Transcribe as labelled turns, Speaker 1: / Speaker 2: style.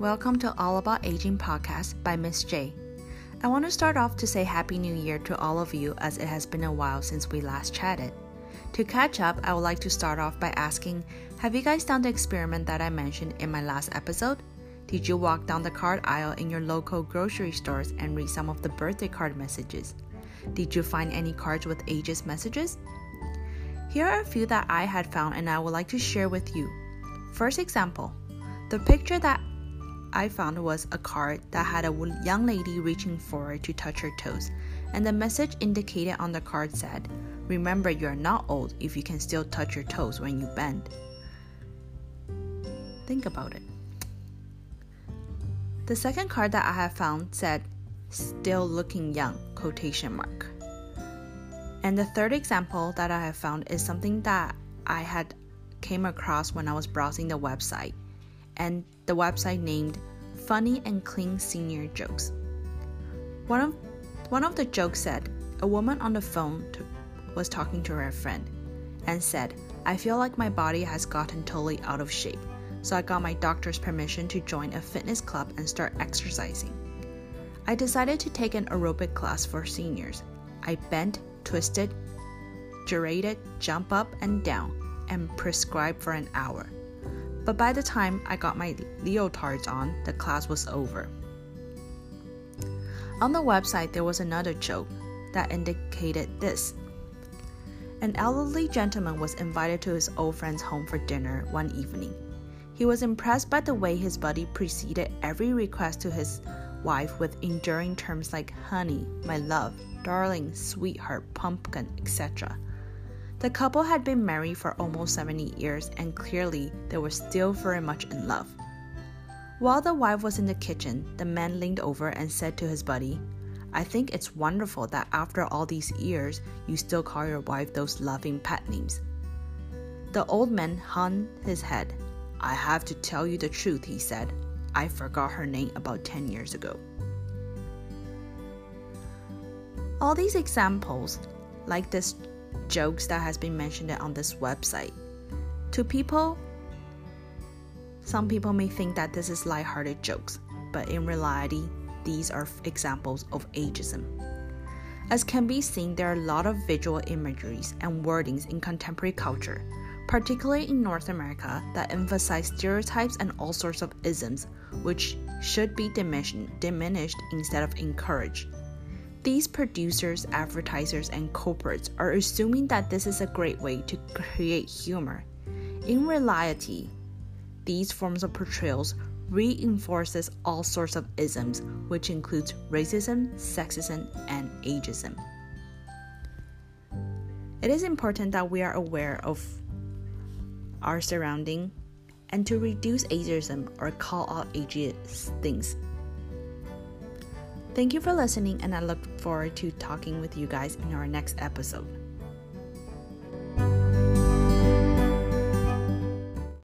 Speaker 1: Welcome to All About Aging podcast by Miss J. I want to start off to say Happy New Year to all of you as it has been a while since we last chatted. To catch up, I would like to start off by asking Have you guys done the experiment that I mentioned in my last episode? Did you walk down the card aisle in your local grocery stores and read some of the birthday card messages? Did you find any cards with ages messages? Here are a few that I had found and I would like to share with you. First example the picture that I found was a card that had a young lady reaching forward to touch her toes, and the message indicated on the card said, Remember, you're not old if you can still touch your toes when you bend. Think about it. The second card that I have found said, Still looking young, quotation mark. And the third example that I have found is something that I had came across when I was browsing the website, and the website named Funny and Clean Senior Jokes. One of one of the jokes said, a woman on the phone to, was talking to her friend and said, I feel like my body has gotten totally out of shape, so I got my doctor's permission to join a fitness club and start exercising. I decided to take an aerobic class for seniors. I bent, twisted, gyrated, jump up and down, and prescribed for an hour. But by the time I got my leotards on, the class was over. On the website, there was another joke that indicated this. An elderly gentleman was invited to his old friend's home for dinner one evening. He was impressed by the way his buddy preceded every request to his wife with enduring terms like honey, my love, darling, sweetheart, pumpkin, etc. The couple had been married for almost 70 years and clearly they were still very much in love. While the wife was in the kitchen, the man leaned over and said to his buddy, I think it's wonderful that after all these years, you still call your wife those loving pet names. The old man hung his head. I have to tell you the truth, he said. I forgot her name about 10 years ago. All these examples, like this jokes that has been mentioned on this website. To people, some people may think that this is light-hearted jokes, but in reality, these are examples of ageism. As can be seen, there are a lot of visual imageries and wordings in contemporary culture, particularly in North America, that emphasize stereotypes and all sorts of isms, which should be diminished instead of encouraged. These producers, advertisers, and corporates are assuming that this is a great way to create humor. In reality, these forms of portrayals reinforces all sorts of isms, which includes racism, sexism, and ageism. It is important that we are aware of our surrounding and to reduce ageism or call out ageist things Thank you for listening, and I look forward to talking with you guys in our next episode.